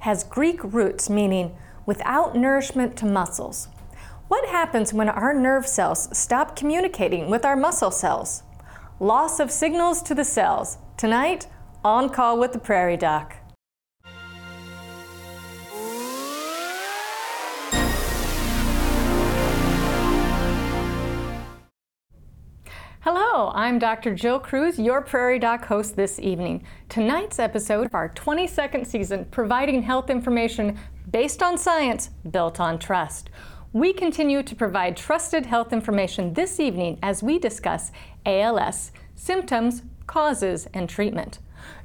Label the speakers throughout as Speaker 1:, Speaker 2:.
Speaker 1: has Greek roots meaning without nourishment to muscles. What happens when our nerve cells stop communicating with our muscle cells? Loss of signals to the cells. Tonight, on call with the Prairie Doc. Hello, I'm Dr. Jill Kruse, your Prairie Doc host this evening. Tonight's episode of our 22nd season, providing health information based on science, built on trust. We continue to provide trusted health information this evening as we discuss ALS, symptoms, causes, and treatment.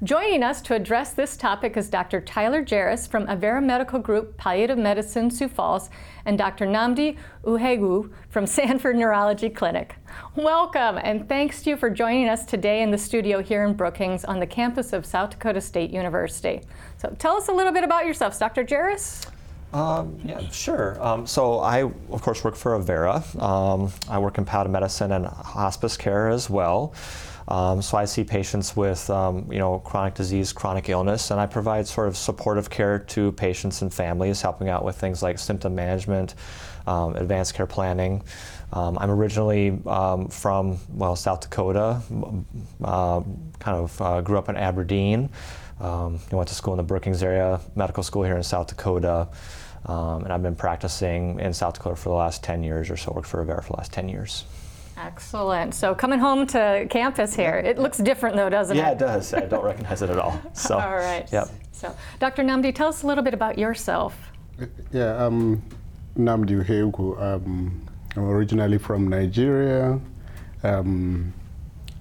Speaker 1: Joining us to address this topic is Dr. Tyler Jares from Avera Medical Group Palliative Medicine Sioux Falls and Dr. Nnamdi Uhegwu from Sanford Neurology Clinic. Welcome and thanks to you for joining us today in the studio here in Brookings on the campus of South Dakota State University. So tell us a little bit about yourselves, Dr. Jarris.
Speaker 2: Um, yeah, sure. Um, so I, of course, work for Avera. Um, I work in palliative medicine and hospice care as well. Um, so I see patients with um, you know chronic disease, chronic illness, and I provide sort of supportive care to patients and families, helping out with things like symptom management, um, advanced care planning. Um, I'm originally um, from well South Dakota, uh, kind of uh, grew up in Aberdeen. Um, went to school in the Brookings area, medical school here in South Dakota. and I've been practicing in South Dakota for the last 10 years or so, worked for Avera for the last 10 years.
Speaker 1: Excellent. So coming home to campus here, it looks different though, doesn't
Speaker 2: yeah,
Speaker 1: it?
Speaker 2: Yeah, it does. I don't recognize it at all. So,
Speaker 1: all right.
Speaker 2: Yep.
Speaker 1: So, Dr. Nnamdi, tell us a little bit about yourself.
Speaker 3: Yeah, I'm Nnamdi Uhegwu. Um, I'm originally from Nigeria. Um,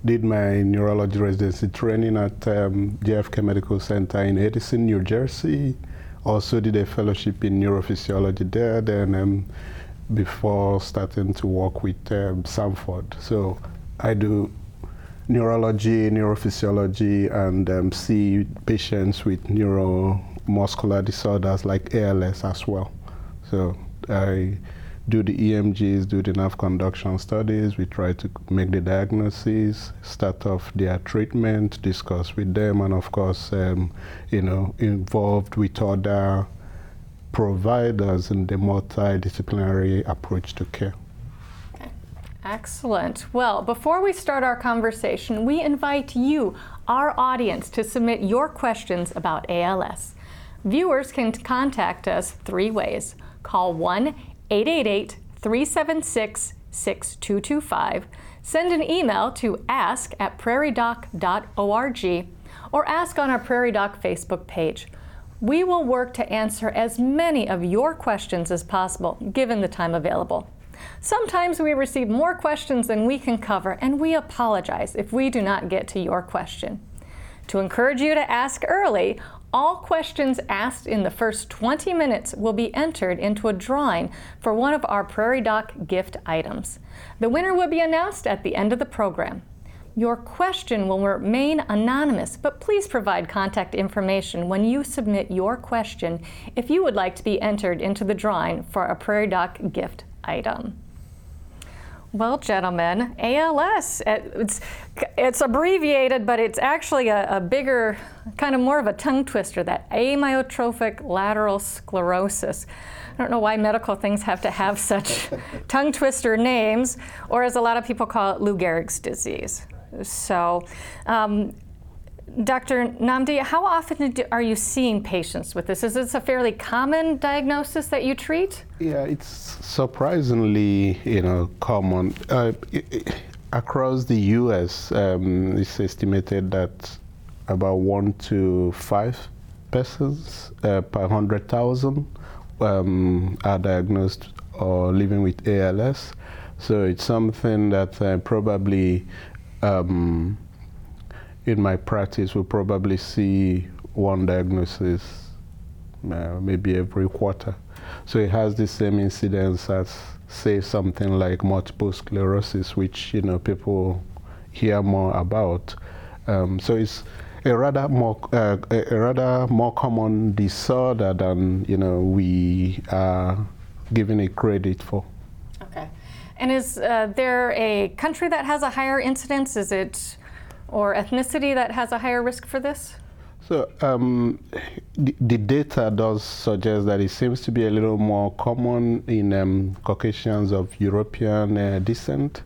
Speaker 3: did my neurology residency training at um, JFK Medical Center in Edison, New Jersey. Also did a fellowship in neurophysiology there. Then um, before starting to work with um, Sanford. So I do neurology, neurophysiology, and um, see patients with neuromuscular disorders like ALS as well. So I do the EMGs, do the nerve conduction studies. We try to make the diagnosis, start off their treatment, discuss with them, and of course, um, you know, involved with other providers in the multidisciplinary approach to care.
Speaker 1: Excellent. Well, before we start our conversation, we invite you, our audience, to submit your questions about ALS. Viewers can contact us three ways. Call 1 888 376 6225, send an email to ask at prairiedoc.org, or ask on our Prairie Doc Facebook page. We will work to answer as many of your questions as possible, given the time available. Sometimes we receive more questions than we can cover, and we apologize if we do not get to your question. To encourage you to ask early, all questions asked in the first 20 minutes will be entered into a drawing for one of our Prairie Doc gift items. The winner will be announced at the end of the program. Your question will remain anonymous, but please provide contact information when you submit your question if you would like to be entered into the drawing for a Prairie Doc gift item. Well, gentlemen, ALS, it's, it's abbreviated, but it's actually a, a, bigger, kind of more of a tongue twister, that amyotrophic lateral sclerosis. I don't know why medical things have to have such tongue twister names, or as a lot of people call it, Lou Gehrig's disease. So, um, Dr. Nnamdi, how often are you seeing patients with this? Is this a fairly common diagnosis that you treat?
Speaker 3: Yeah, it's surprisingly, you know, common. Uh, it, across the U.S., um, it's estimated that about one to five persons uh, per hundred thousand um, are diagnosed or living with ALS. So it's something that uh, probably um, in my practice, we'll probably see one diagnosis uh, maybe every quarter. So it has the same incidence as, say, something like multiple sclerosis, which you know people hear more about. Um, so it's a rather more uh, a rather more common disorder than you know we are giving it credit for.
Speaker 1: And is uh, there a country that has a higher incidence? Is it or ethnicity that has a higher risk for this?
Speaker 3: So um, the, the, data does suggest that it seems to be a little more common in um, Caucasians of European uh, descent.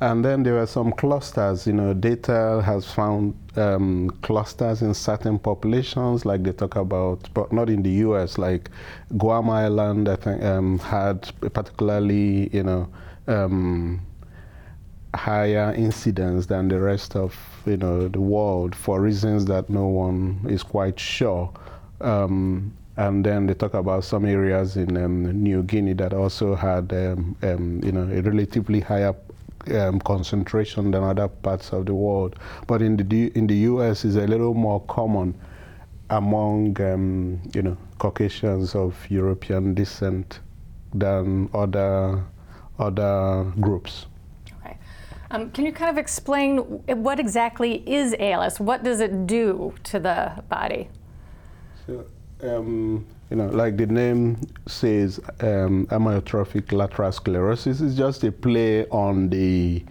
Speaker 3: And then there are some clusters, you know, data has found um, clusters in certain populations, like they talk about, but not in the US, like Guam Island, I think, um, had particularly, you know, um, higher incidence than the rest of, you know, the world for reasons that no one is quite sure. Um, and then they talk about some areas in um, New Guinea that also had, um, um, you know, a relatively higher um, concentration than other parts of the world. But in the in the U.S., is a little more common among um, you know Caucasians of European descent than other other groups.
Speaker 1: Okay. Um, can you kind of explain what exactly is ALS? What does it do to the body?
Speaker 3: So, um, you know, like the name says, um, amyotrophic lateral sclerosis is just a play on the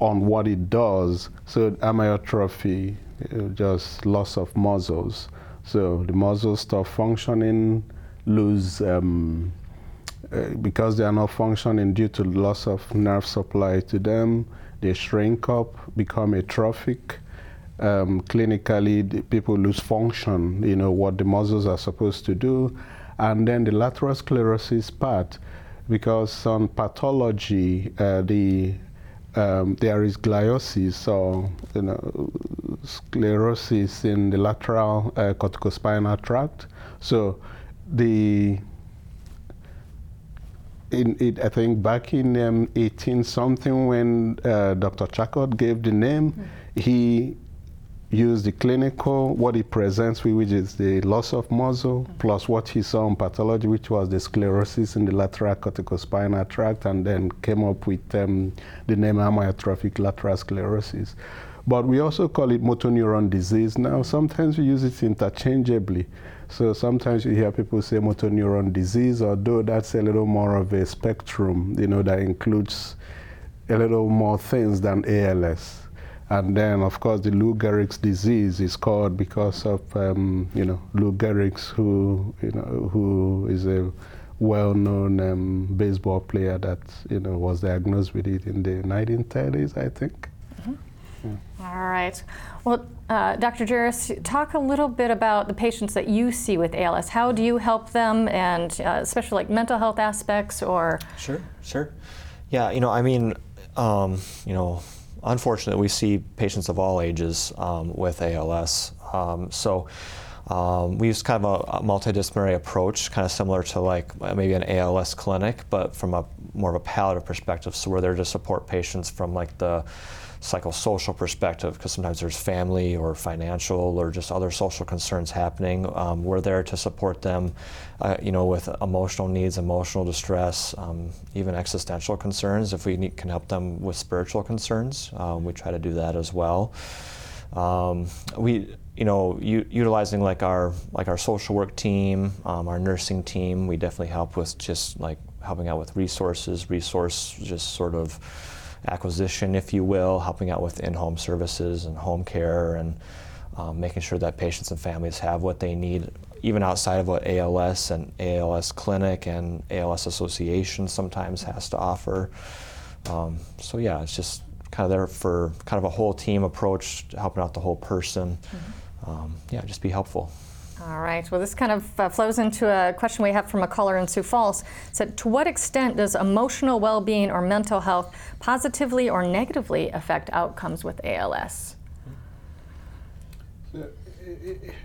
Speaker 3: on what it does. So amyotrophy, just loss of muscles. So the muscles stop functioning, lose um, uh, because they are not functioning due to loss of nerve supply to them. They shrink up, become atrophic um, clinically people lose function, you know, what the muscles are supposed to do. And then the lateral sclerosis part, because on pathology, uh, the um, there is gliosis, so you know, sclerosis in the lateral uh, corticospinal tract. So the in it, I think back in um, 18 something when uh, Dr. Charcot gave the name, mm -hmm. he used the clinical, what he presents with, which is the loss of muscle, mm-hmm. plus what he saw in pathology, which was the sclerosis in the lateral corticospinal tract, and then came up with um, the name amyotrophic lateral sclerosis. But we also call it motor neuron disease now. Sometimes we use it interchangeably. So sometimes you hear people say motor neuron disease, although that's a little more of a spectrum, you know, that includes a little more things than ALS. And then, of course, the Lou Gehrig's disease is called because of, um, you know, Lou Gehrig's, who, you know, who is a well-known um, baseball player that, you know, was diagnosed with it in the 1930s, I think. Mm-hmm.
Speaker 1: Yeah. All right. Well, uh, Dr. Jares, talk a little bit about the patients that you see with ALS. How do you help them, and uh, especially like mental health aspects, or?
Speaker 2: Sure, sure. Yeah, you know, I mean, um, you know, unfortunately, we see patients of all ages um, with ALS. Um, so um, we use kind of a, a, multidisciplinary approach, kind of similar to like maybe an ALS clinic, but from a more of a palliative perspective. So we're there to support patients from like the psychosocial perspective because sometimes there's family or financial or just other social concerns happening. Um, we're there to support them, uh, you know, with emotional needs, emotional distress, um, even existential concerns. If we need, can help them with spiritual concerns, um, we try to do that as well. Um, we you know, u- utilizing like our like our social work team, um, our nursing team, we definitely help with just like helping out with resources, resource just sort of acquisition, if you will, helping out with in-home services and home care and um, making sure that patients and families have what they need, even outside of what ALS and ALS Clinic and ALS Association sometimes has to offer. Um, so yeah, it's just kind of there for kind of a whole team approach, helping out the whole person. Mm-hmm. Um, yeah, just be helpful.
Speaker 1: All right. Well, this kind of uh, flows into a question we have from a caller in Sioux Falls. It said, to what extent does emotional well-being or mental health positively or negatively affect outcomes with ALS?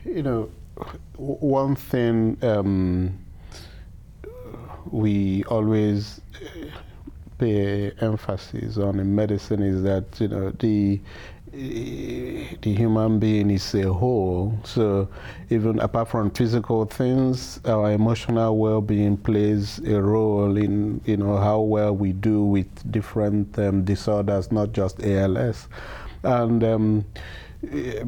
Speaker 3: You know, one thing um, we always pay emphasis on in medicine is that you know the the human being is a whole. So even apart from physical things, our emotional well-being plays a role in you know how well we do with different um, disorders, not just ALS. And um,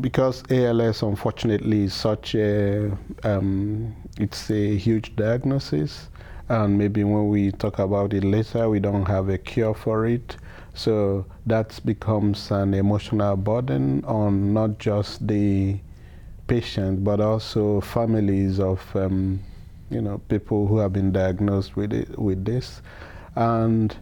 Speaker 3: because ALS, unfortunately, is such a um, it's a huge diagnosis, and maybe when we talk about it later, we don't have a cure for it. So that becomes an emotional burden on not just the patient, but also families of um, you know people who have been diagnosed with it, with this, and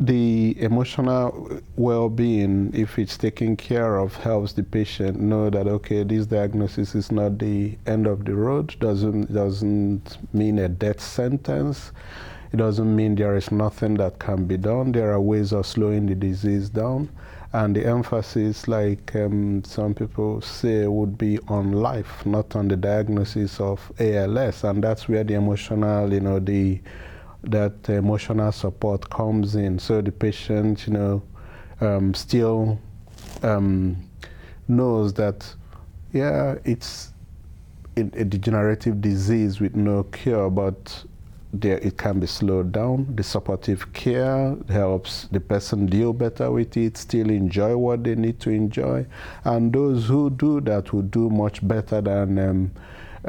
Speaker 3: the emotional well-being, if it's taken care of, helps the patient know that okay, this diagnosis is not the end of the road. doesn't doesn't mean a death sentence. It doesn't mean there is nothing that can be done. There are ways of slowing the disease down, and the emphasis, like um, some people say, would be on life, not on the diagnosis of ALS, and that's where the emotional, you know, the that emotional support comes in. So the patient, you know, um, still um, knows that, yeah, it's a degenerative disease with no cure, but there, it can be slowed down. The supportive care helps the person deal better with it, still enjoy what they need to enjoy. And those who do that will do much better than um,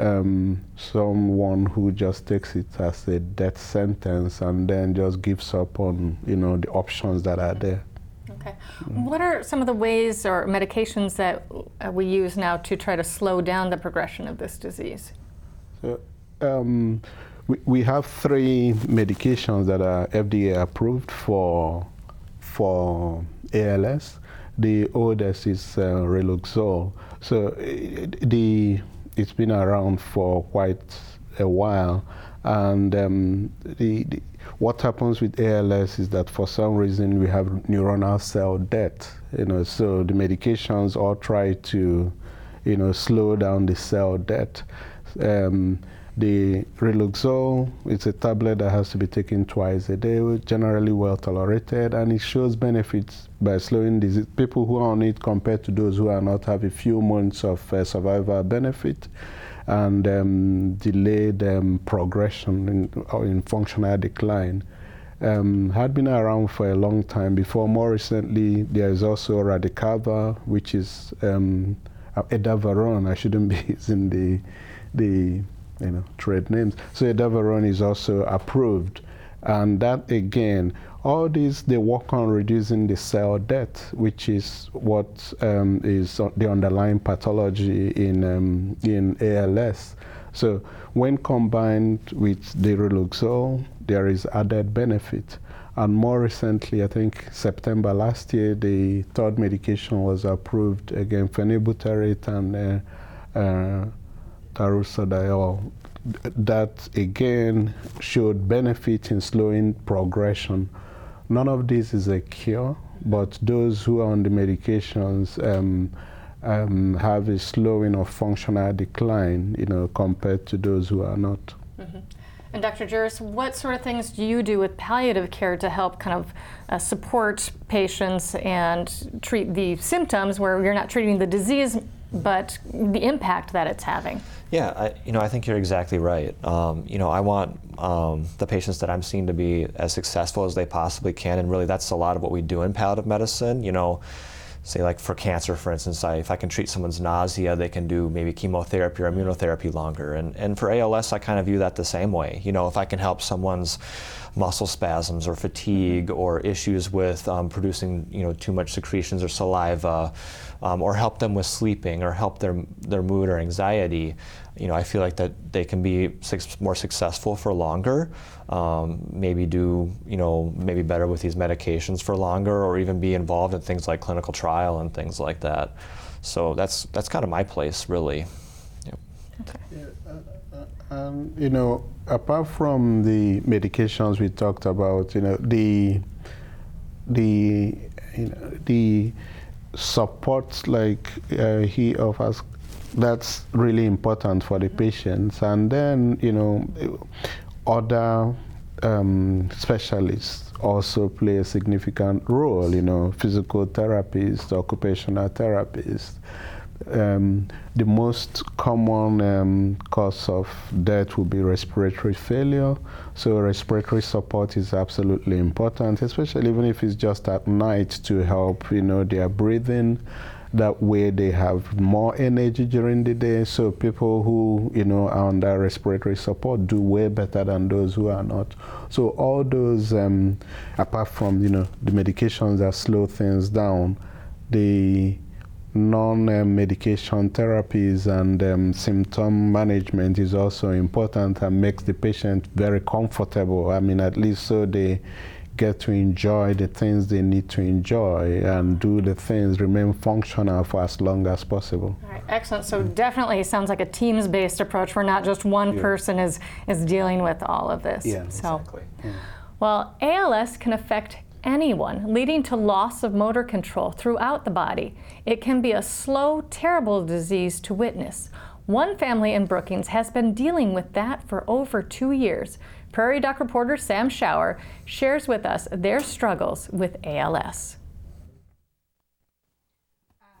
Speaker 3: um, someone who just takes it as a death sentence and then just gives up on you know the options that are there.
Speaker 1: Okay. What are some of the ways or medications that uh, we use now to try to slow down the progression of this disease?
Speaker 3: So, um, we, we have three medications that are FDA approved for for ALS. The oldest is uh, Riluzole. So uh, the it's been around for quite a while. And um, the, the, what happens with ALS is that for some reason we have neuronal cell death. You know, so the medications all try to, you know, slow down the cell death. Um, the Riluzole, it's a tablet that has to be taken twice a day, generally well tolerated, and it shows benefits by slowing disease. People who are on it compared to those who are not have a few months of uh, survival benefit and um, delayed um, progression in, in, functional decline. Um, had been around for a long time before. More recently, there is also Radicava, which is um, edaravone. I shouldn't be using the the you know, trade names. So edaravone is also approved. And that again, all these, they work on reducing the cell death, which is what um, is the underlying pathology in, um, in ALS. So when combined with the Riluzole, there is added benefit. And more recently, I think September last year, the third medication was approved again, phenylbutyrate and uh, uh, taurursodiol that again should benefit in slowing progression. None of this is a cure, but those who are on the medications um, um, have a slowing of functional decline, you know, compared to those who are not.
Speaker 1: Mm -hmm. And Dr. Jares, what sort of things do you do with palliative care to help kind of uh, support patients and treat the symptoms where you're not treating the disease but the impact that it's having.
Speaker 2: Yeah, I, you know, I think you're exactly right. Um, you know, I want um, the patients that I'm seeing to be as successful as they possibly can, and really that's a lot of what we do in palliative medicine. You know, say like for cancer, for instance, I, if I can treat someone's nausea, they can do maybe chemotherapy or immunotherapy longer. And, and for ALS, I kind of view that the same way. You know, if I can help someone's muscle spasms or fatigue or issues with um, producing, you know, too much secretions or saliva, um, or help them with sleeping or help their, their mood or anxiety, you know, I feel like that they can be more successful for longer, um, maybe do, you know, maybe better with these medications for longer or even be involved in things like clinical trial and things like that. So that's, that's kind of my place, really. Yep.
Speaker 3: Okay. Yeah, uh, uh, um, you know, apart from the medications we talked about, you know, the, the, you know, the, support like uh, he offers that's really important for the patients and then you know other um, specialists also play a significant role, you know, physical therapists, occupational therapists. Um, the most common um, cause of death would be respiratory failure. So respiratory support is absolutely important, especially even if it's just at night to help, you know, their breathing. That way they have more energy during the day. So people who, you know, are under respiratory support do way better than those who are not. So all those, um, apart from, you know, the medications that slow things down, the non-medication therapies and um, symptom management is also important and makes the patient very comfortable. I mean, at least so they get to enjoy the things they need to enjoy and do the things, remain functional for as long as possible.
Speaker 1: All right, excellent. So definitely sounds like a teams-based approach where not just one yeah. person is, is dealing with all of this.
Speaker 2: Yeah, so, exactly. Yeah.
Speaker 1: Well, ALS can affect anyone, leading to loss of motor control throughout the body. It can be a slow, terrible disease to witness. One family in Brookings has been dealing with that for over two years. Prairie Doc reporter Sam Schauer shares with us their struggles with ALS.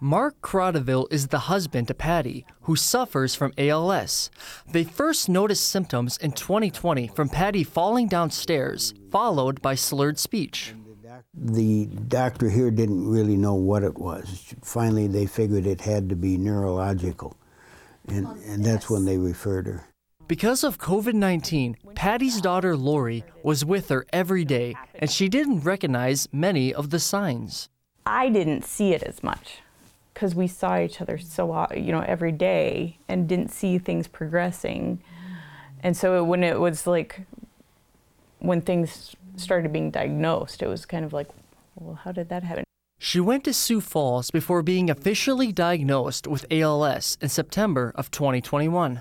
Speaker 4: Mark Crodeville is the husband to Patty, who suffers from ALS. They first noticed symptoms in 2020 from Patty falling downstairs, followed by slurred speech.
Speaker 5: The doctor here didn't really know what it was. Finally, they figured it had to be neurological, and, and that's when they referred her.
Speaker 4: Because of COVID 19, Patty's daughter Lori was with her every day, and she didn't recognize many of the signs.
Speaker 6: I didn't see it as much because we saw each other so uh, you know every day and didn't see things progressing. And so when it was like when things started being diagnosed, it was kind of like, well, how did that happen?
Speaker 4: She went to Sioux Falls before being officially diagnosed with ALS in September of 2021.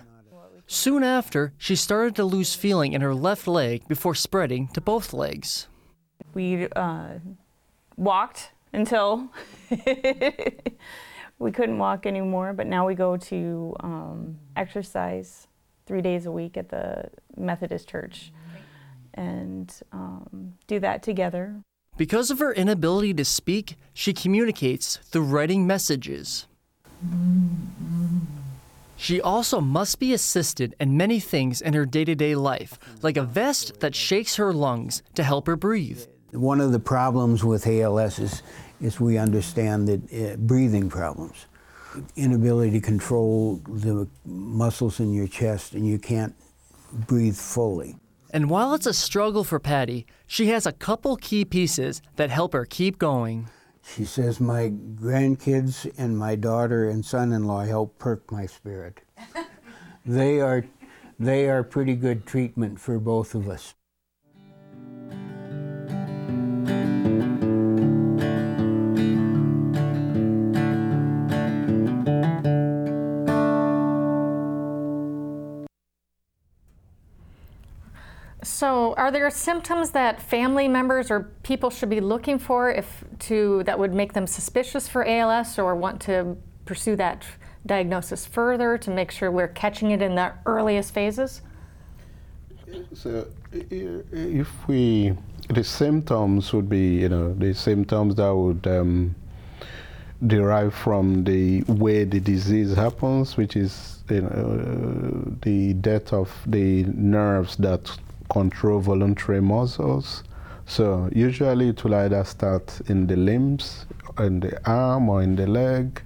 Speaker 4: Soon after, she started to lose feeling in her left leg before spreading to both legs.
Speaker 6: We uh, walked until we couldn't walk anymore, but now we go to um, exercise three days a week at the Methodist Church and um, do that together.
Speaker 4: Because of her inability to speak, she communicates through writing messages. She also must be assisted in many things in her day to day life, like a vest that shakes her lungs to help her breathe.
Speaker 5: One of the problems with ALS is, is we understand that uh, breathing problems, inability to control the muscles in your chest, and you can't breathe fully.
Speaker 4: And while it's a struggle for Patty, she has a couple key pieces that help her keep going.
Speaker 5: She says, My grandkids and my daughter and son in law help perk my spirit. they, are, they are pretty good treatment for both of us.
Speaker 1: So, are there symptoms that family members or people should be looking for if to that would make them suspicious for ALS or want to pursue that diagnosis further to make sure we're catching it in the earliest phases?
Speaker 3: So, if we the symptoms would be you know the symptoms that would um, derive from the way the disease happens, which is you know, the death of the nerves that control voluntary muscles. So usually it will either start in the limbs, in the arm or in the leg.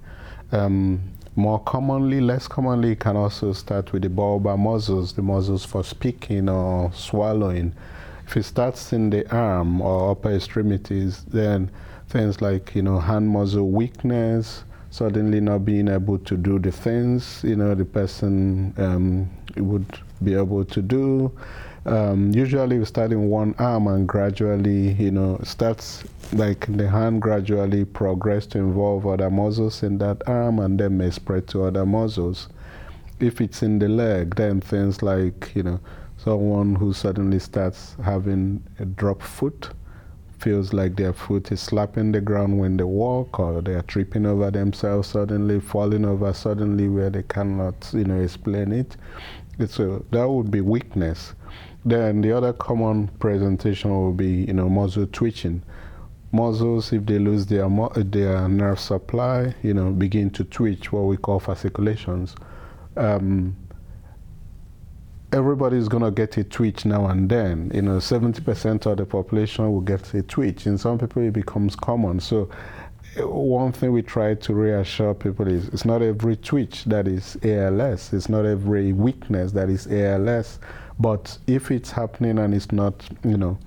Speaker 3: Um, more commonly, less commonly, it can also start with the bulbar muscles, the muscles for speaking or swallowing. If it starts in the arm or upper extremities, then things like, you know, hand muscle weakness, suddenly not being able to do the things, you know, the person um, would be able to do. Um, usually we start in one arm and gradually, you know, starts like the hand gradually progress to involve other muscles in that arm and then may spread to other muscles. If it's in the leg, then things like, you know, someone who suddenly starts having a drop foot, feels like their foot is slapping the ground when they walk or they are tripping over themselves suddenly, falling over suddenly where they cannot, you know, explain it. A, that would be weakness. Then the other common presentation will be, you know, muscle twitching. Muscles, if they lose their their nerve supply, you know, begin to twitch, what we call fasciculations. Um, everybody's going to get a twitch now and then. You know, 70% of the population will get a twitch. In some people, it becomes common. So, one thing we try to reassure people is it's not every twitch that is ALS, it's not every weakness that is ALS. But if it's happening and it's not, you know,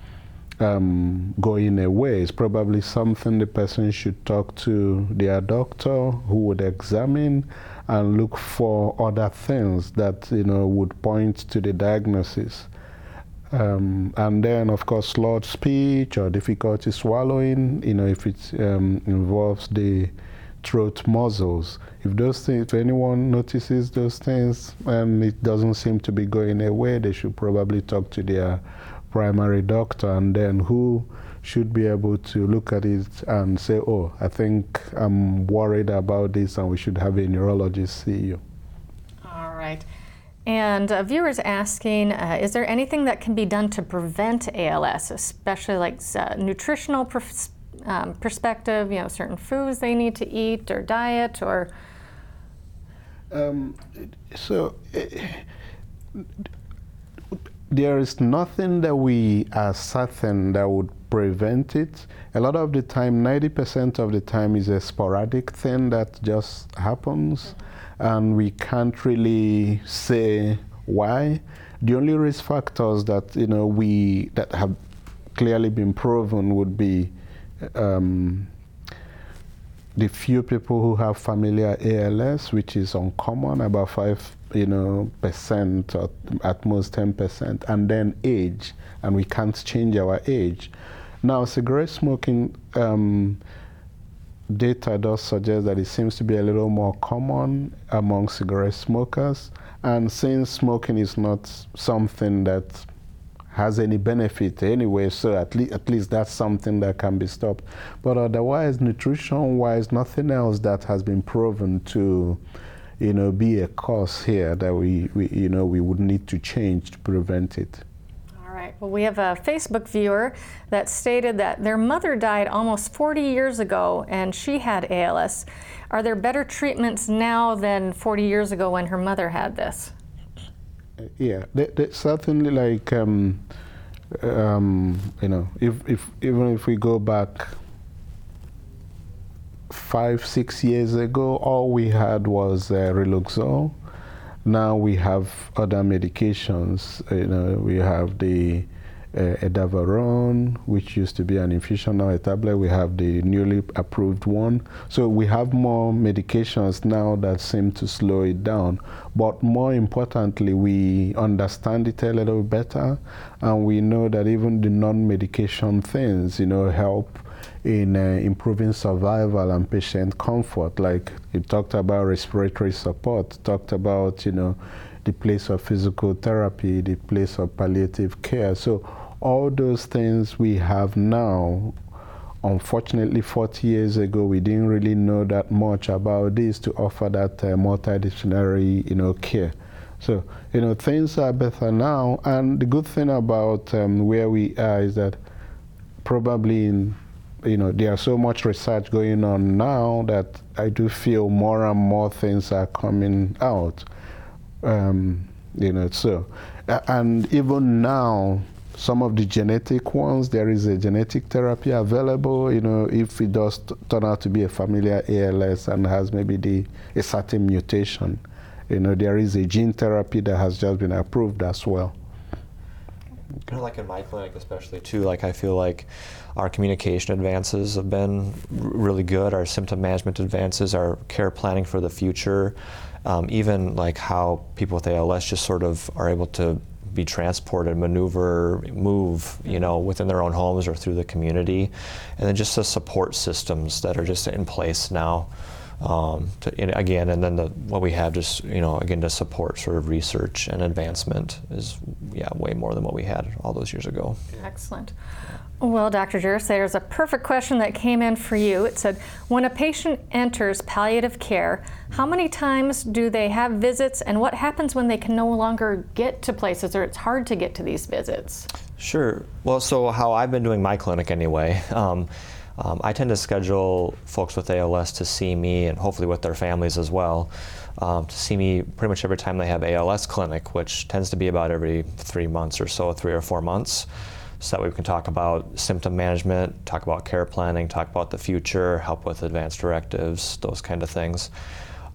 Speaker 3: um, going away, it's probably something the person should talk to their doctor who would examine and look for other things that you know would point to the diagnosis. Um, and then, of course, slurred speech or difficulty swallowing, you know, if it um, involves the throat muscles. If those things, if anyone notices those things and it doesn't seem to be going away, they should probably talk to their primary doctor and then who should be able to look at it and say, oh, I think I'm worried about this and we should have a neurologist see you.
Speaker 1: All right. And a viewer is asking, uh, is there anything that can be done to prevent ALS, especially like uh, nutritional pers- um, perspective, you know, certain foods they need to eat or diet or?
Speaker 3: Um, so uh, there is nothing that we are certain that would prevent it. A lot of the time, 90% of the time is a sporadic thing that just happens, and we can't really say why. The only risk factors that you know we that have clearly been proven would be um, the few people who have familiar ALS, which is uncommon, about five you know percent or at most 10 percent, and then age, and we can't change our age. Now, cigarette smoking um, data does suggest that it seems to be a little more common among cigarette smokers. And since smoking is not something that has any benefit anyway, so at, le at least that's something that can be stopped. But otherwise, nutrition-wise, nothing else that has been proven to, you know, be a cause here that we, we you know, we would need to change to prevent it
Speaker 1: right. Well, we have a Facebook viewer that stated that their mother died almost 40 years ago and she had ALS. Are there better treatments now than 40 years ago when her mother had this?
Speaker 3: Yeah, they certainly like, um, um, you know, if, if, even if we go back five, six years ago, all we had was uh, now we have other medications. You know, we have the uh, edaravone, which used to be an infusion, now a tablet. We have the newly approved one. So we have more medications now that seem to slow it down. But more importantly, we understand it a little better, and we know that even the non-medication things, you know, help in uh, improving survival and patient comfort. Like you talked about respiratory support, talked about, you know, the place of physical therapy, the place of palliative care. So all those things we have now, unfortunately 40 years ago, we didn't really know that much about this to offer that uh, multidisciplinary, you know, care. So, you know, things are better now. And the good thing about um, where we are is that probably in you know, there's so much research going on now that I do feel more and more things are coming out. Um, you know, so, and even now, some of the genetic ones, there is a genetic therapy available, you know, if it does turn out to be a familiar ALS and has maybe the, a certain mutation. You know, there is a gene therapy that has just been approved as well.
Speaker 2: Like in my clinic, especially too, like I feel like our communication advances have been really good, our symptom management advances, our care planning for the future, um, even like how people with ALS just sort of are able to be transported, maneuver, move, you know, within their own homes or through the community, and then just the support systems that are just in place now. Um, to, and again, and then the, what we have just, you know, again, to support sort of research and advancement is, yeah, way more than what we had all those years ago.
Speaker 1: Excellent. Well, Dr. Jares, there's a perfect question that came in for you. It said, when a patient enters palliative care, how many times do they have visits and what happens when they can no longer get to places or it's hard to get to these visits?
Speaker 2: Sure. Well, so how I've been doing my clinic anyway, um, um, I tend to schedule folks with ALS to see me and hopefully with their families as well. Um, to see me pretty much every time they have ALS clinic, which tends to be about every three months or so, three or four months so that way we can talk about symptom management, talk about care planning, talk about the future, help with advanced directives, those kind of things.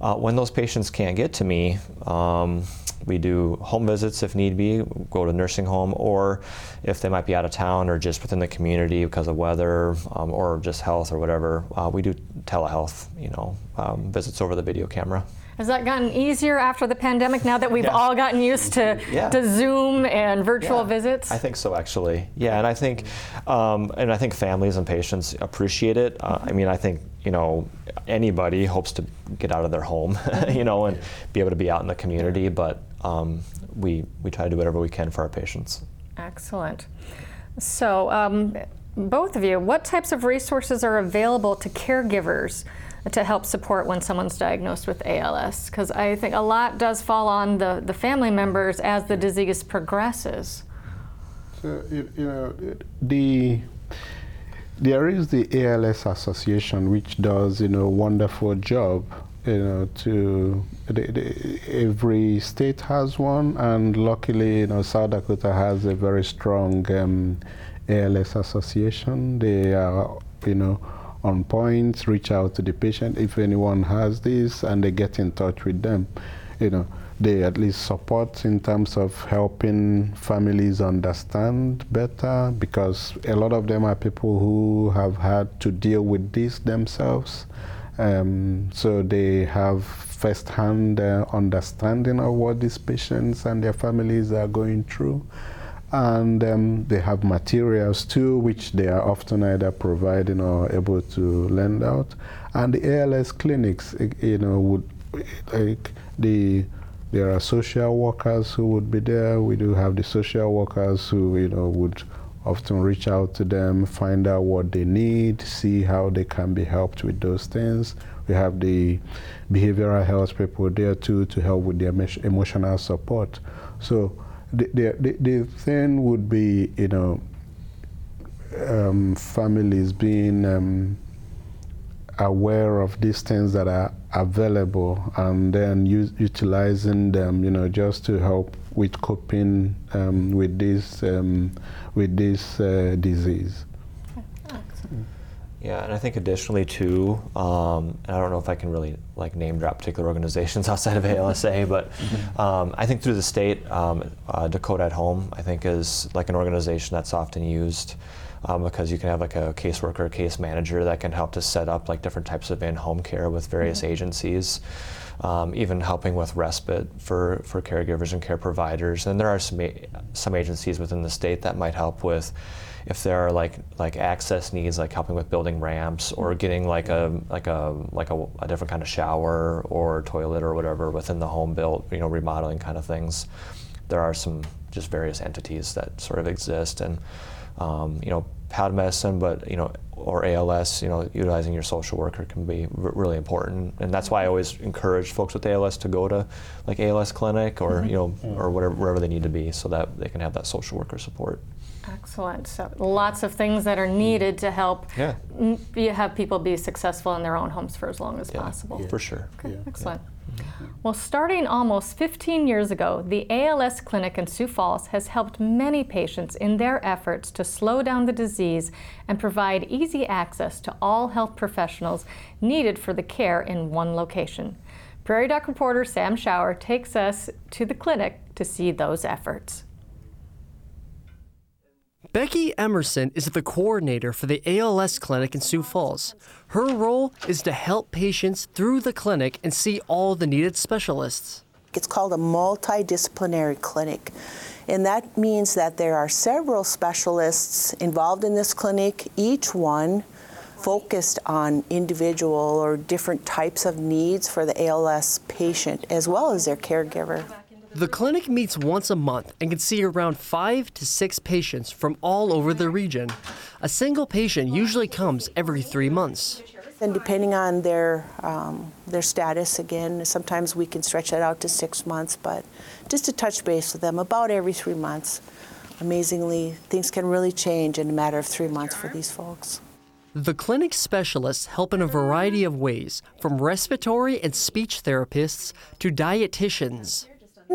Speaker 2: Uh, when those patients can't get to me, um, we do home visits if need be, go to nursing home, or if they might be out of town or just within the community because of weather um, or just health or whatever, uh, we do telehealth, you know, um, visits over the video camera.
Speaker 1: Has that gotten easier after the pandemic now that we've all gotten used to, yeah. to Zoom and virtual
Speaker 2: yeah.
Speaker 1: visits?
Speaker 2: I think so, actually. Yeah, and I think, um, and I think families and patients appreciate it. Uh, I mean, I think you know anybody hopes to get out of their home, you know, and be able to be out in the community. But um, we we try to do whatever we can for our patients.
Speaker 1: Excellent. So. Um, both of you, what types of resources are available to caregivers to help support when someone's diagnosed with ALS? Because I think a lot does fall on the, the family members as the disease progresses.
Speaker 3: So, you, know, the there is the ALS Association, which does you know wonderful job. You know, to the, the, every state has one, and luckily, you know, South Dakota has a very strong um, ALS Association. They are, you know, on point, reach out to the patient if anyone has this, and they get in touch with them. You know, they at least support in terms of helping families understand better because a lot of them are people who have had to deal with this themselves. Um, so they have first-hand uh, understanding of what these patients and their families are going through and um, they have materials too, which they are often either providing or able to lend out. And the ALS clinics, eh, you know, would like the there are social workers who would be there. We do have the social workers who, you know, would often reach out to them, find out what they need, see how they can be helped with those things. We have the behavioral health people there too to help with their emotional support. So the, the, the thing would be, you know, um, families being um, aware of these things that are available and then utilizing them, you know, just to help with coping um, with this um, with this uh, disease.
Speaker 2: Yeah, and I think additionally too, um, and I don't know if I can really like name drop particular organizations outside of ALSA, but mm-hmm. um, I think through the state, um, uh, Dakota at Home, I think is like an organization that's often used um, because you can have like a caseworker, case manager that can help to set up like different types of in-home care with various mm-hmm. agencies. Um, even helping with respite for, for caregivers and care providers. And there are some, some agencies within the state that might help with if there are like like access needs, like helping with building ramps or getting like a like a like a, a different kind of shower or toilet or whatever within the home built, you know, remodeling kind of things. There are some just various entities that sort of exist, and um, you know, palliative medicine, but you know, or ALS, you know, utilizing your social worker can be r- really important, and that's why I always encourage folks with ALS to go to like ALS clinic or mm-hmm. you know, or whatever wherever they need to be, so that they can have that social worker support.
Speaker 1: Excellent. So lots of things that are needed to help
Speaker 2: yeah.
Speaker 1: have people be successful in their own homes for as long as
Speaker 2: yeah,
Speaker 1: possible.
Speaker 2: Yeah. For sure.
Speaker 1: Okay, excellent. Well, starting almost 15 years ago, the ALS Clinic in Sioux Falls has helped many patients in their efforts to slow down the disease and provide easy access to all health professionals needed for the care in one location. Prairie Doc reporter Sam Schauer takes us to the clinic to see those efforts.
Speaker 4: Becky Emerson is the coordinator for the ALS clinic in Sioux Falls. Her role is to help patients through the clinic and see all the needed specialists.
Speaker 7: It's called a multidisciplinary clinic, and that means that there are several specialists involved in this clinic, each one focused on individual or different types of needs for the ALS patient as well as their caregiver.
Speaker 4: The clinic meets once a month and can see around five to six patients from all over the region. A single patient usually comes every three months.
Speaker 7: And depending on their um, their status, again, sometimes we can stretch that out to six months, but just to touch base with them about every three months. Amazingly, things can really change in a matter of three months for these folks.
Speaker 4: The clinic specialists help in a variety of ways, from respiratory and speech therapists to dietitians.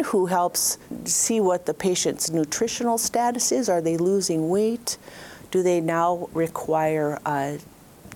Speaker 7: Who helps see what the patient's nutritional status is? Are they losing weight? Do they now require a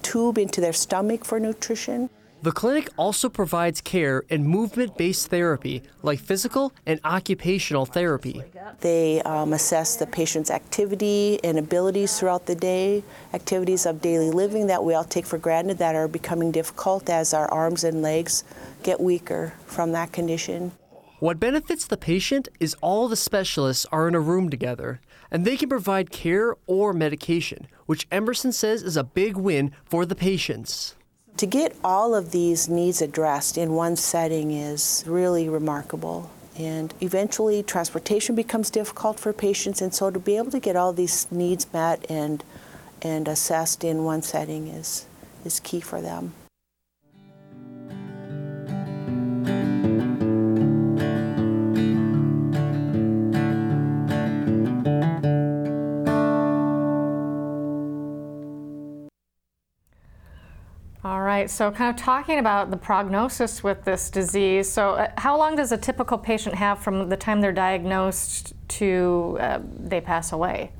Speaker 7: tube into their stomach for nutrition?
Speaker 4: The clinic also provides care in movement based therapy like physical and occupational therapy.
Speaker 7: They um, assess the patient's activity and abilities throughout the day, activities of daily living that we all take for granted that are becoming difficult as our arms and legs get weaker from that condition.
Speaker 4: What benefits the patient is all the specialists are in a room together, and they can provide care or medication, which Emerson says is a big win for the patients.
Speaker 7: To get all of these needs addressed in one setting is really remarkable. And eventually, transportation becomes difficult for patients, and so to be able to get all these needs met and, and assessed in one setting is, is key for them.
Speaker 1: Right, so kind of talking about the prognosis with this disease. So, uh, how long does a typical patient have from the time they're diagnosed to uh, they pass away?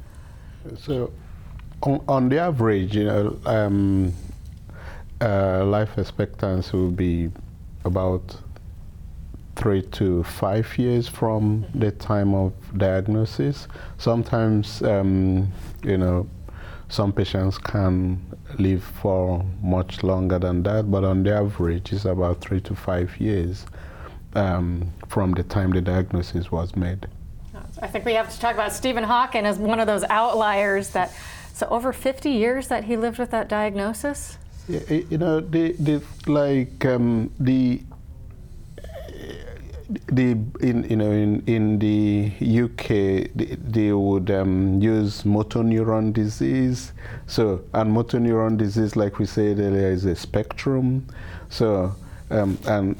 Speaker 3: So, on, on the average, you know, um, uh, life expectancy will be about three to five years from the time of diagnosis. Sometimes, um, you know, some patients can live for much longer than that, but on the average, it's about three to five years um, from the time the diagnosis was made.
Speaker 1: I think we have to talk about Stephen Hawking as one of those outliers that, so over 50 years that he lived with that diagnosis?
Speaker 3: You know, the, the like um, the the in you know in in the UK they, they would um, use motor neuron disease. So and motor neuron disease, like we said earlier, is a spectrum. So. Um, and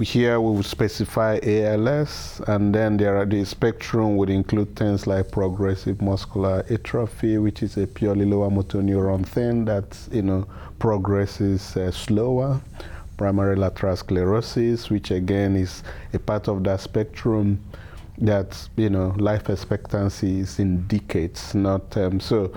Speaker 3: here we would specify ALS, and then there are the spectrum would include things like progressive muscular atrophy, which is a purely lower motor neuron thing that you know progresses uh, slower primary lateral sclerosis, which again is a part of that spectrum that, you know, life expectancy is in decades, not, um, so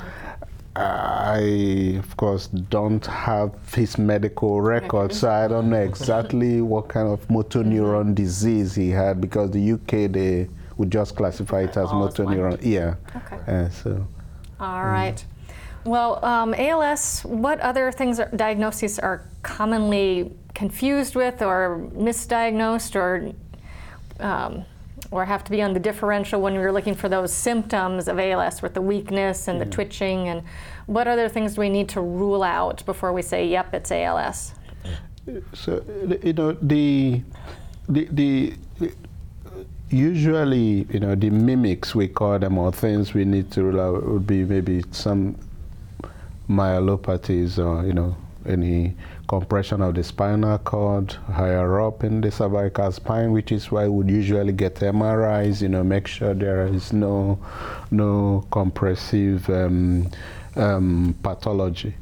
Speaker 3: I, of course, don't have his medical record, so I don't know exactly what kind of motor neuron disease he had because the UK, they would just classify it as motor neuron. Yeah.
Speaker 1: Okay.
Speaker 3: Uh, so.
Speaker 1: All right. Well, um, ALS, what other things, are, diagnoses are commonly confused with or misdiagnosed or um, or have to be on the differential when we are looking for those symptoms of ALS with the weakness and the twitching and what other things do we need to rule out before we say yep it's ALS
Speaker 3: so you know the the, the usually you know the mimics we call them or things we need to rule out would be maybe some myelopathies or you know any compression of the spinal cord higher up in the cervical spine, which is why we would usually get MRIs, you know, make sure there is no, no compressive um, um, pathology.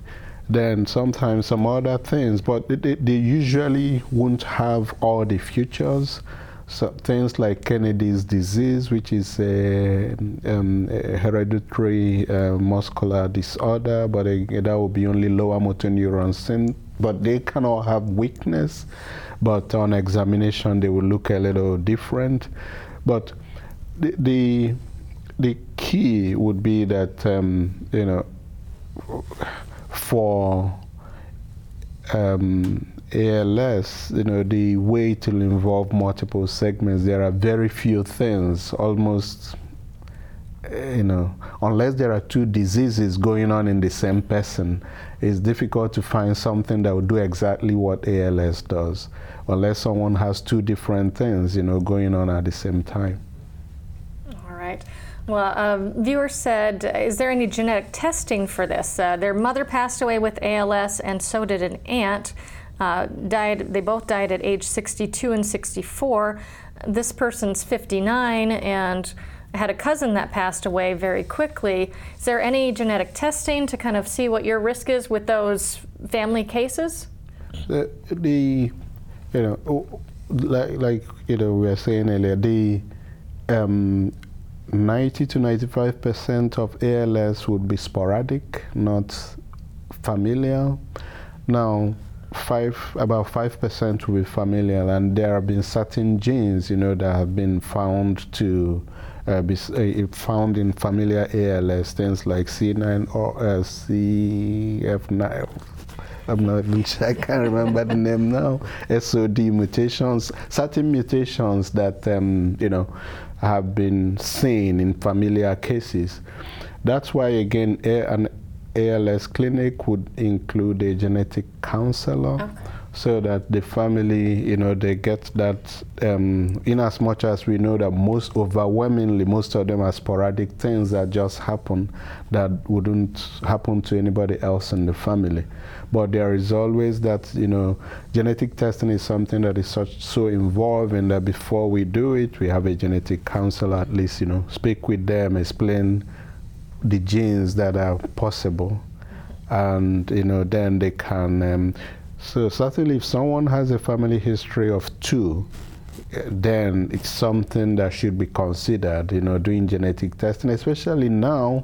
Speaker 3: Then sometimes some other things, but they, they usually won't have all the features. So things like Kennedy's disease, which is a, um, a hereditary uh, muscular disorder, but that will be only lower motor neurons. But they can all have weakness, but on examination they will look a little different. But the, the, the key would be that, um, you know, for um, ALS, you know, the way to involve multiple segments, there are very few things, almost you know, unless there are two diseases going on in the same person, it's difficult to find something that will do exactly what ALS does, unless someone has two different things, you know, going on at the same time.
Speaker 1: All right. Well, a viewer said, is there any genetic testing for this? Uh, their mother passed away with ALS, and so did an aunt. Uh, died. They both died at age 62 and 64. This person's 59 and had a cousin that passed away very quickly. Is there any genetic testing to kind of see what your risk is with those family cases?
Speaker 3: The, the you know, like, like you know, we were saying earlier, the um, 90 to 95 percent of ALS would be sporadic, not familial. Now, five about five percent will be familial, and there have been certain genes, you know, that have been found to uh, uh, found in familiar ALS, things like C9 or uh, CF9. I'm not even sure, I can't remember the name now. SOD mutations, certain mutations that, um, you know, have been seen in familiar cases. That's why, again, an ALS clinic would include a genetic counselor. Okay so that the family, you know, they get that, um, in as much as we know that most overwhelmingly, most of them are sporadic things that just happen that wouldn't happen to anybody else in the family. But there is always that, you know, genetic testing is something that is such, so involved in that before we do it, we have a genetic counselor at least, you know, speak with them, explain the genes that are possible. And, you know, then they can um, so certainly if someone has a family history of two, then it's something that should be considered, you know, doing genetic testing, especially now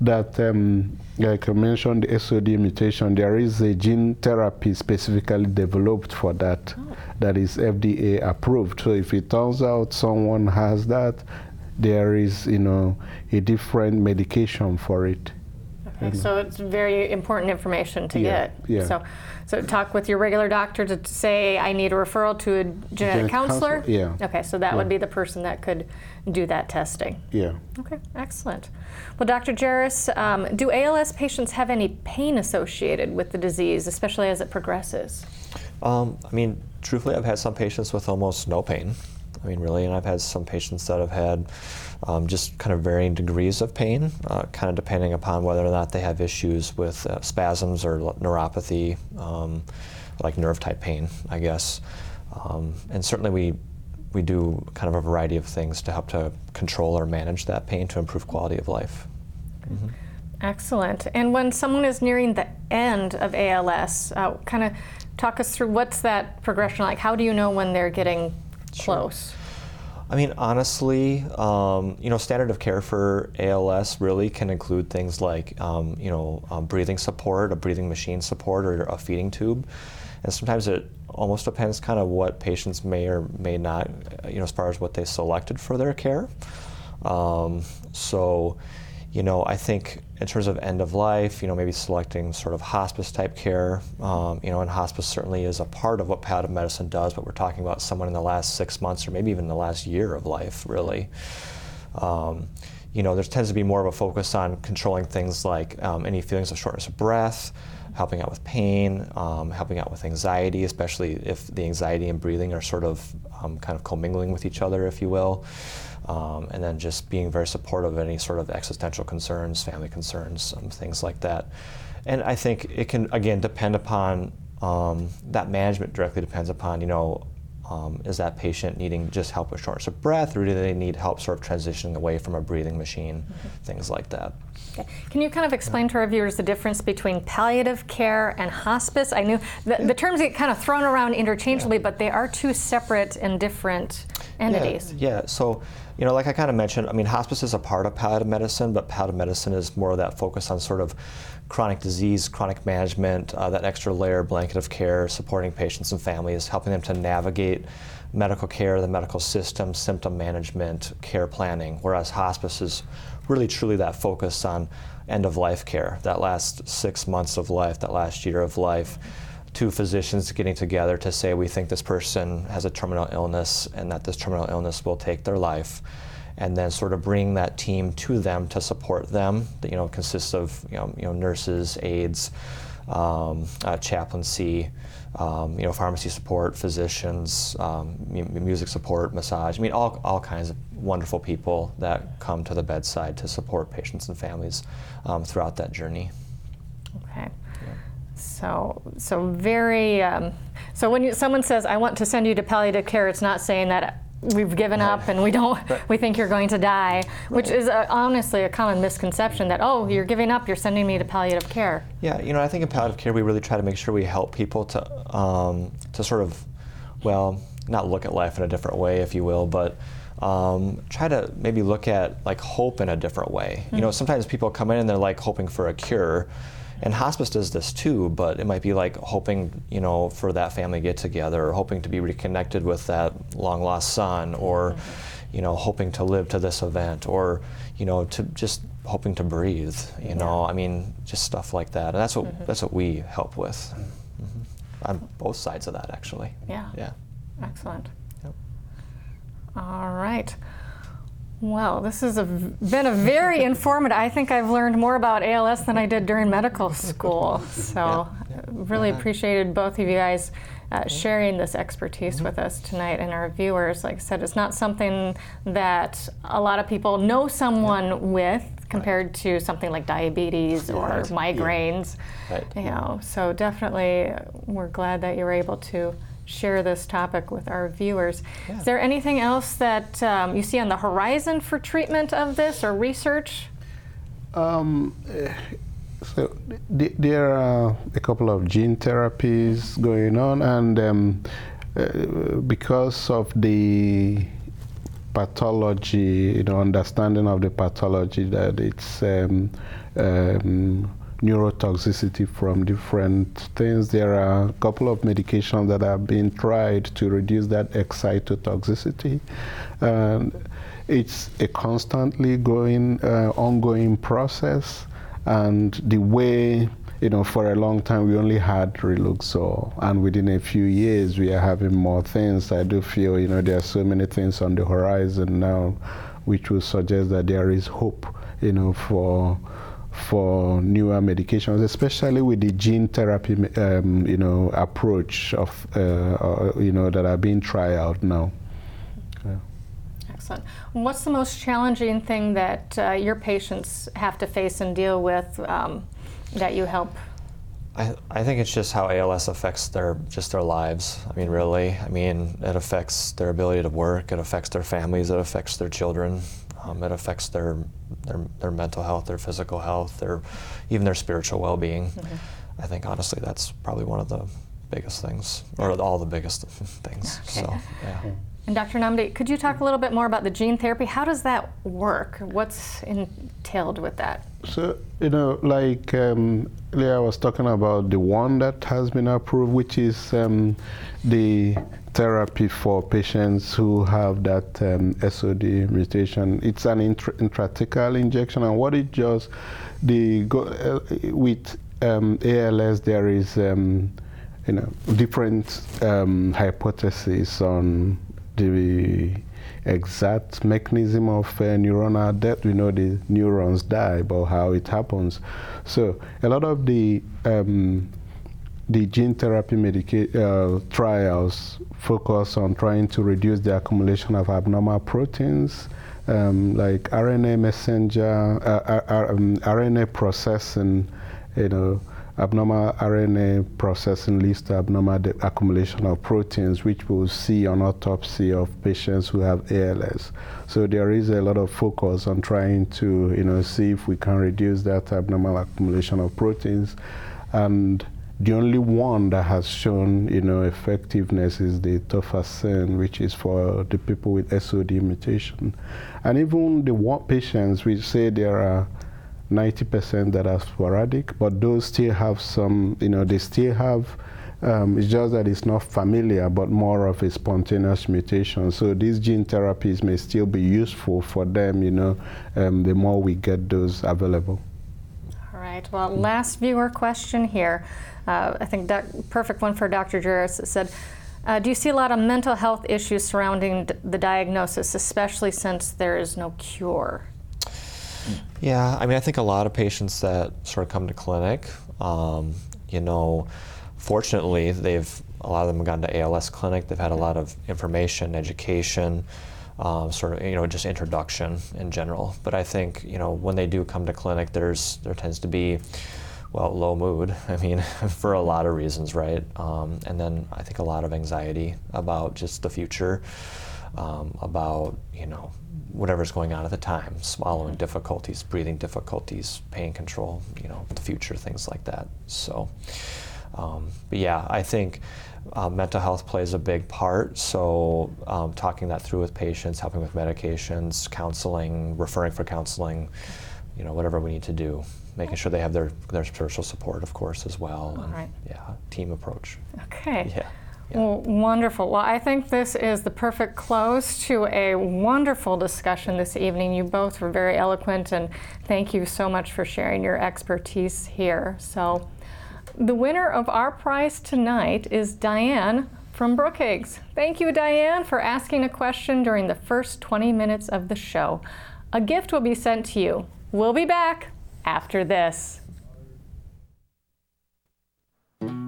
Speaker 3: that, um, like I mentioned, the SOD mutation, there is a gene therapy specifically developed for that, oh. that is FDA approved. So if it turns out someone has that, there is, you know, a different medication for it.
Speaker 1: Okay, so it's very important information to yeah, get. Yeah. So, so talk with your regular doctor to say I need a referral to a genetic, genetic counselor.
Speaker 3: counselor. Yeah.
Speaker 1: Okay, so that yeah. would be the person that could do that testing.
Speaker 3: Yeah.
Speaker 1: Okay, excellent. Well, Dr. Jares, um, do ALS patients have any pain associated with the disease, especially as it progresses?
Speaker 2: Um, I mean, truthfully, I've had some patients with almost no pain. I mean, really, and I've had some patients that have had um, just kind of varying degrees of pain, uh, kind of depending upon whether or not they have issues with uh, spasms or neuropathy, um, like nerve type pain, I guess. Um, and certainly we we do kind of a variety of things to help to control or manage that pain to improve quality of life.
Speaker 1: Mm-hmm. Excellent. And when someone is nearing the end of ALS, uh, kind of talk us through what's that progression like? How do you know when they're getting close?
Speaker 2: I mean, honestly, um, you know, standard of care for ALS really can include things like, um, you know, um, breathing support, a breathing machine support, or a feeding tube. And sometimes it almost depends kind of what patients may or may not, you know, as far as what they selected for their care. Um, so, you know, I think in terms of end of life, you know, maybe selecting sort of hospice type care, um, you know, and hospice certainly is a part of what palliative medicine does, but we're talking about someone in the last six months or maybe even the last year of life, really. Um, you know, there tends to be more of a focus on controlling things like um, any feelings of shortness of breath, helping out with pain, um, helping out with anxiety, especially if the anxiety and breathing are sort of um, kind of commingling with each other, if you will um, and then just being very supportive of any sort of existential concerns, family concerns, um, things like that. And I think it can again depend upon um, that management directly depends upon you know um, is that patient needing just help with shortness of breath, or do they need help sort of transitioning away from a breathing machine, mm-hmm. things like that.
Speaker 1: Okay. Can you kind of explain to our viewers the difference between palliative care and hospice? I knew the, the terms get kind of thrown around interchangeably, yeah. but they are two separate and different entities.
Speaker 2: Yeah, yeah. so you know, like I kind of mentioned, I mean, hospice is a part of palliative medicine, but palliative medicine is more of that focus on sort of chronic disease, chronic management, uh, that extra layer blanket of care, supporting patients and families, helping them to navigate medical care, the medical system, symptom management, care planning, whereas hospice is really truly that focus on end of life care, that last six months of life, that last year of life two physicians getting together to say we think this person has a terminal illness and that this terminal illness will take their life and then sort of bring that team to them to support them. That you know consists of you know, you know nurses, aides, um, uh, chaplaincy, um, you know pharmacy support, physicians, um, music support, massage. I mean all all kinds of wonderful people that come to the bedside to support patients and families um, throughout that journey.
Speaker 1: Okay. So, so very. Um, so when you, someone says, "I want to send you to palliative care," it's not saying that we've given right. up and we don't right. we think you're going to die which is a, honestly a common misconception that oh you're giving up you're sending me to palliative care
Speaker 2: yeah you know i think in palliative care we really try to make sure we help people to um, to sort of well not look at life in a different way if you will but um, try to maybe look at like hope in a different way mm-hmm. you know hmm. sometimes people come in and they're like hoping for a cure and hospice does this too, but it might be like hoping, you know, for that family get together, or hoping to be reconnected with that long lost son, or, mm-hmm. you know, hoping to live to this event, or, you know, to just hoping to breathe. You yeah. know, I mean, just stuff like that, and that's what mm-hmm. that's what we help with, mm-hmm. on both sides of that, actually.
Speaker 1: Yeah.
Speaker 2: Yeah.
Speaker 1: Excellent. Yep. All right. Well, this has been a very informative. I think I've learned more about ALS than I did during medical school. So, yeah. really appreciated both of you guys uh, sharing this expertise mm-hmm. with us tonight and our viewers. Like I said, it's not something that a lot of people know someone yeah. with compared right. to something like diabetes or right. migraines. Yeah. Right. You know, so definitely we're glad that you were able to share this topic with our viewers. Yeah. Is there anything else that um, you see on the horizon for treatment of this or research?
Speaker 3: Um, eh, so th- there are a couple of gene therapies going on, and um, uh, because of the pathology, you know, understanding of the pathology that it's um, um, neurotoxicity from different things. There are a couple of medications that are being tried to reduce that excitotoxicity. And it's a constantly going, uh, ongoing process. And the way, you know, for a long time we only had Riluzole, and within a few years we are having more things. I do feel, you know, there are so many things on the horizon now, which will suggest that there is hope, you know, for for newer medications, especially with the gene therapy, um, you know, approach of, uh, uh, you know, that are being tried out now.
Speaker 1: Yeah. Excellent. What's the most challenging thing that uh, your patients have to face and deal with um, that you help?
Speaker 2: I, I think it's just how ALS affects their just their lives. I mean, really. I mean, it affects their ability to work. It affects their families. It affects their children. Um, it affects their, their their mental health, their physical health, their even their spiritual well-being. Mm-hmm. I think honestly, that's probably one of the biggest things, or all the biggest things. Okay. So, yeah.
Speaker 1: And Dr. Nnamdi, could you talk a little bit more about the gene therapy? How does that work? What's entailed with that?
Speaker 3: So, you know, like um, Leah was talking about the one that has been approved, which is um, the therapy for patients who have that um, SOD mutation. It's an intra- intrathecal injection, and what it does, the go, uh, with um, ALS, there is um, you know different um, hypotheses on the exact mechanism of uh, neuronal death. We know the neurons die, but how it happens. So a lot of the um, the gene therapy medica- uh, trials focus on trying to reduce the accumulation of abnormal proteins um, like RNA messenger, uh, uh, um, RNA processing, you know, abnormal RNA processing leads to abnormal accumulation of proteins, which we'll see on autopsy of patients who have ALS. So there is a lot of focus on trying to, you know, see if we can reduce that abnormal accumulation of proteins. And the only one that has shown, you know, effectiveness is the tofersen, which is for the people with SOD mutation. And even the patients, we say there are 90% that are sporadic, but those still have some, you know, they still have, um, it's just that it's not familiar, but more of a spontaneous mutation. So these gene therapies may still be useful for them, you know, um, the more we get those available.
Speaker 1: Right, well, last viewer question here uh, I think doc, perfect one for Dr. Jares said, Uh, do you see a lot of mental health issues surrounding d- the diagnosis, especially since there is no cure?
Speaker 2: Yeah, I mean, I think a lot of patients that sort of come to clinic, um, you know, fortunately, they've a lot of them have gone to ALS clinic. They've had a lot of information, education, um, sort of you know just introduction in general. But I think you know when they do come to clinic, there's there tends to be well low mood. I mean, for a lot of reasons, right? Um, and then I think a lot of anxiety about just the future, um, about you know whatever's going on at the time, swallowing difficulties, breathing difficulties, pain control, you know, the future, things like that. So, um, but yeah, I think uh, mental health plays a big part. So, um, talking that through with patients, helping with medications, counseling, referring for counseling, you know, whatever we need to do, making sure they have their, their spiritual support, of course, as well. And,
Speaker 1: right.
Speaker 2: Yeah, team approach.
Speaker 1: Okay.
Speaker 2: Yeah. Yeah.
Speaker 1: Well, wonderful. Well, I think this is the perfect close to a wonderful discussion this evening. You both were very eloquent, and thank you so much for sharing your expertise here. So, the winner of our prize tonight is Diane from Brookings. Thank you, Diane, for asking a question during the first 20 minutes of the show. A gift will be sent to you. We'll be back after this.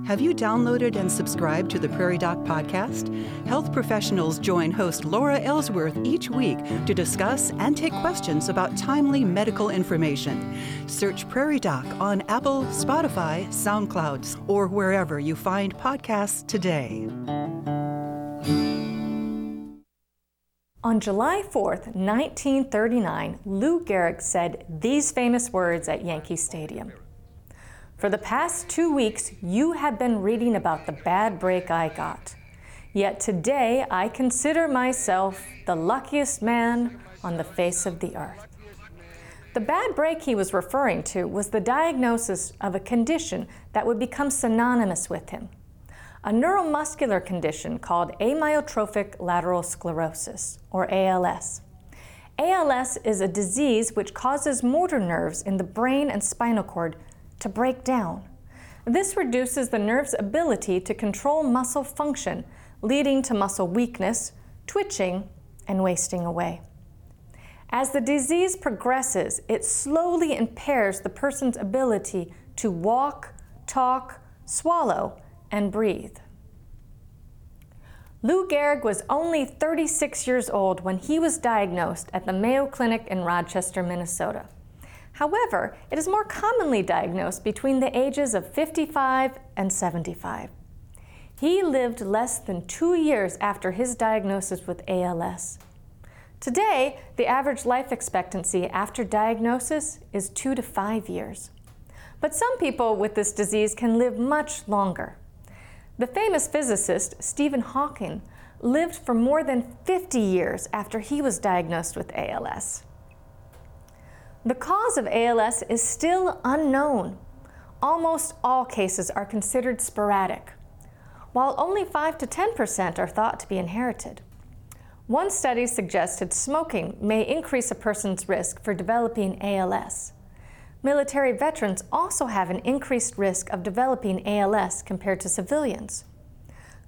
Speaker 8: Have you downloaded and subscribed to the Prairie Doc podcast? Health professionals join host Laura Ellsworth each week to discuss and take questions about timely medical information. Search Prairie Doc on Apple, Spotify, SoundCloud, or wherever you find podcasts today.
Speaker 1: On July 4th, 1939, Lou Gehrig said these famous words at Yankee Stadium. For the past two weeks, you have been reading about the bad break I got. Yet today, I consider myself the luckiest man on the face of the earth. The bad break he was referring to was the diagnosis of a condition that would become synonymous with him a neuromuscular condition called amyotrophic lateral sclerosis, or ALS. ALS is a disease which causes motor nerves in the brain and spinal cord to break down. This reduces the nerve's ability to control muscle function, leading to muscle weakness, twitching, and wasting away. As the disease progresses, it slowly impairs the person's ability to walk, talk, swallow, and breathe. Lou Gehrig was only 36 years old when he was diagnosed at the Mayo Clinic in Rochester, Minnesota. However, it is more commonly diagnosed between the ages of 55 and 75. He lived less than two years after his diagnosis with ALS. Today, the average life expectancy after diagnosis is two to five years. But some people with this disease can live much longer. The famous physicist Stephen Hawking lived for more than 50 years after he was diagnosed with ALS. The cause of ALS is still unknown. Almost all cases are considered sporadic, while only 5 to 10% are thought to be inherited. One study suggested smoking may increase a person's risk for developing ALS. Military veterans also have an increased risk of developing ALS compared to civilians.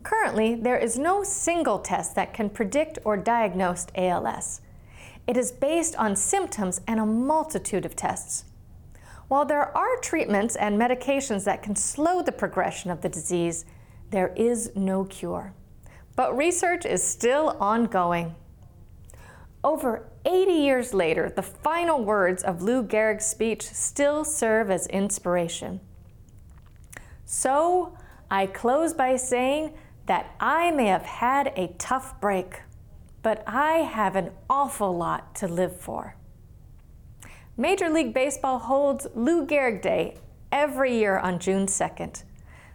Speaker 1: Currently, there is no single test that can predict or diagnose ALS. It is based on symptoms and a multitude of tests. While there are treatments and medications that can slow the progression of the disease, there is no cure. But research is still ongoing. Over 80 years later, the final words of Lou Gehrig's speech still serve as inspiration. So, I close by saying that I may have had a tough break, but I have an awful lot to live for. Major League Baseball holds Lou Gehrig Day every year on June 2nd.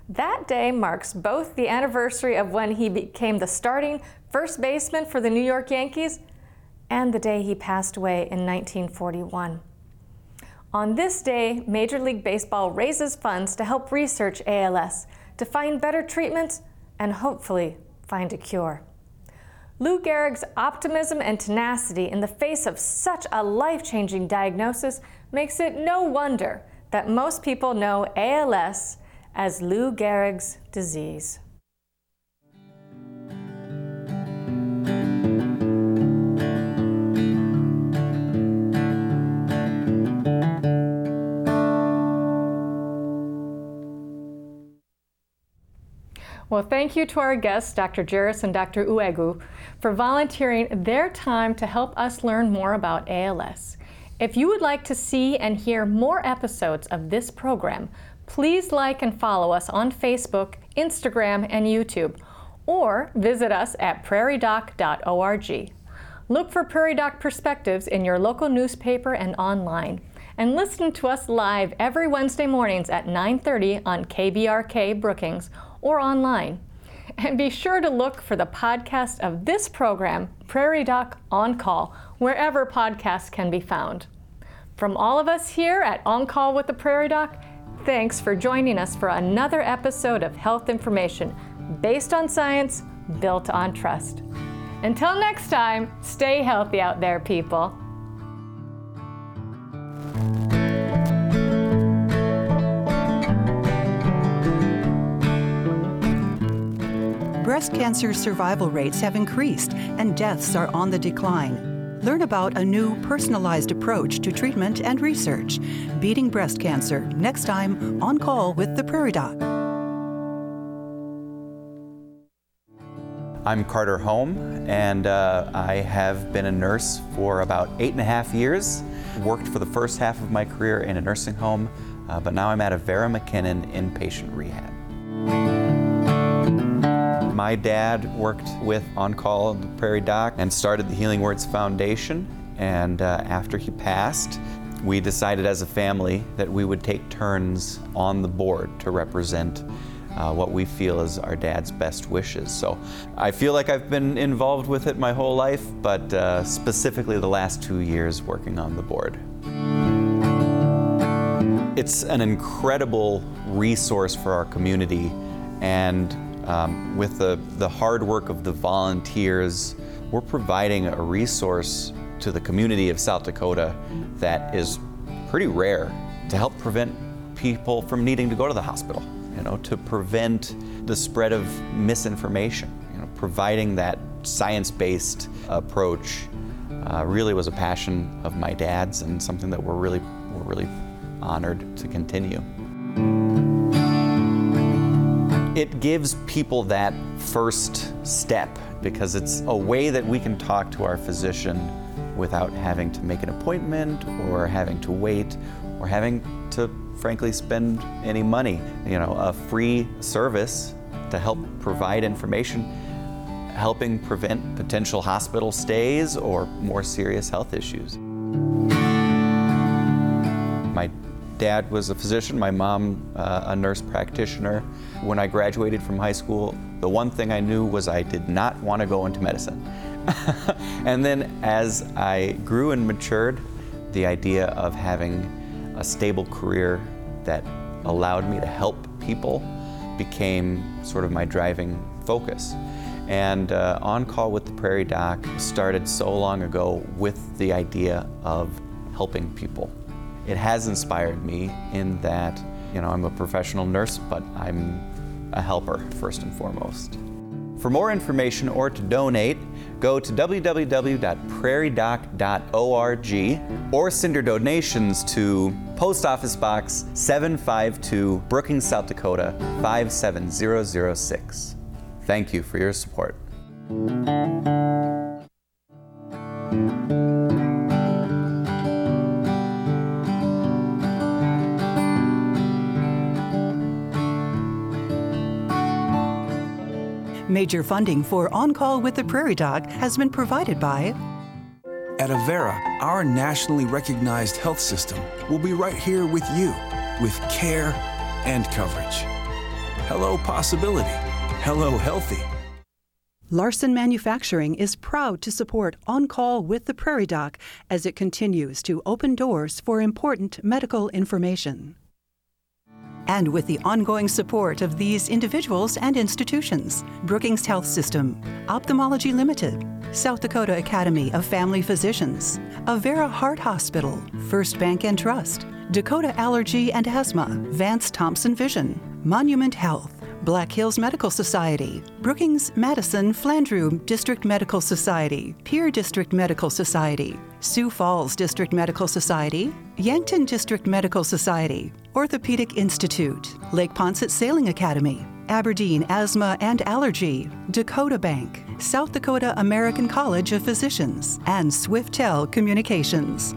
Speaker 1: That day marks both the anniversary of when he became the starting first baseman for the New York Yankees and the day he passed away in 1941. On this day, Major League Baseball raises funds to help research ALS, to find better treatments, and hopefully find a cure. Lou Gehrig's optimism and tenacity in the face of such a life changing diagnosis makes it no wonder that most people know ALS as Lou Gehrig's disease. Well, thank you to our guests, Dr. Jares and Dr. Uhegwu, for volunteering their time to help us learn more about ALS. If you would like to see and hear more episodes of this program, please like and follow us on Facebook, Instagram, and YouTube, or visit us at prairiedoc.org. Look for Prairie Doc Perspectives in your local newspaper and online. And listen to us live every Wednesday mornings at 9:30 on KBRK Brookings or online. And be sure to look for the podcast of this program, Prairie Doc On Call, wherever podcasts can be found. From all of us here at On Call with the Prairie Doc, thanks for joining us for another episode of Health Information based on science, built on trust. Until next time, stay healthy out there, people.
Speaker 8: Breast cancer survival rates have increased and deaths are on the decline. Learn about a new personalized approach to treatment and research. Beating breast cancer next time on call with the Prairie Doc.
Speaker 9: I'm Carter Holm, and uh, I have been a nurse for about eight and a half years. Worked for the first half of my career in a nursing home, uh, but now I'm at Avera McKennan inpatient rehab. My dad worked with On Call the Prairie Doc and started the Healing Words Foundation. And uh, after he passed, we decided as a family that we would take turns on the board to represent uh, what we feel is our dad's best wishes. So I feel like I've been involved with it my whole life, but uh, specifically the last two years working on the board. It's an incredible resource for our community, and um, with the, the hard work of the volunteers, we're providing a resource to the community of South Dakota that is pretty rare to help prevent people from needing to go to the hospital you know, to prevent the spread of misinformation. You know, providing that science-based approach uh, really was a passion of my dad's and something that we're really, we're really honored to continue. Mm-hmm. It gives people that first step because it's a way that we can talk to our physician without having to make an appointment or having to wait or having to frankly spend any money. You know, a free service to help provide information, helping prevent potential hospital stays or more serious health issues. Dad was a physician, my mom uh, a nurse practitioner. When I graduated from high school, the one thing I knew was I did not want to go into medicine. and then as I grew and matured, the idea of having a stable career that allowed me to help people became sort of my driving focus. And uh, On Call with the Prairie Doc started so long ago with the idea of helping people. It has inspired me in that, you know, I'm a professional nurse, but I'm a helper first and foremost. For more information or to donate, go to www.prairiedoc.org or send your donations to Post Office Box 752, Brookings, South Dakota 57006. Thank you for your support.
Speaker 8: Major funding for On Call with the Prairie Doc has been provided by
Speaker 10: At Avera, our nationally recognized health system will be right here with you with care and coverage. Hello, possibility. Hello, healthy.
Speaker 8: Larson Manufacturing is proud to support On Call with the Prairie Doc as it continues to open doors for important medical information. And with the ongoing support of these individuals and institutions Brookings Health System, Ophthalmology Limited, South Dakota Academy of Family Physicians, Avera Heart Hospital, First Bank and Trust, Dakota Allergy and Asthma, Vance Thompson Vision, Monument Health, Black Hills Medical Society, Brookings Madison Flandreau District Medical Society, Pierre District Medical Society, Sioux Falls District Medical Society, Yankton District Medical Society, Orthopedic Institute, Lake Poinsett Sailing Academy, Aberdeen Asthma and Allergy, Dakota Bank, South Dakota American College of Physicians, and Swiftel Communications.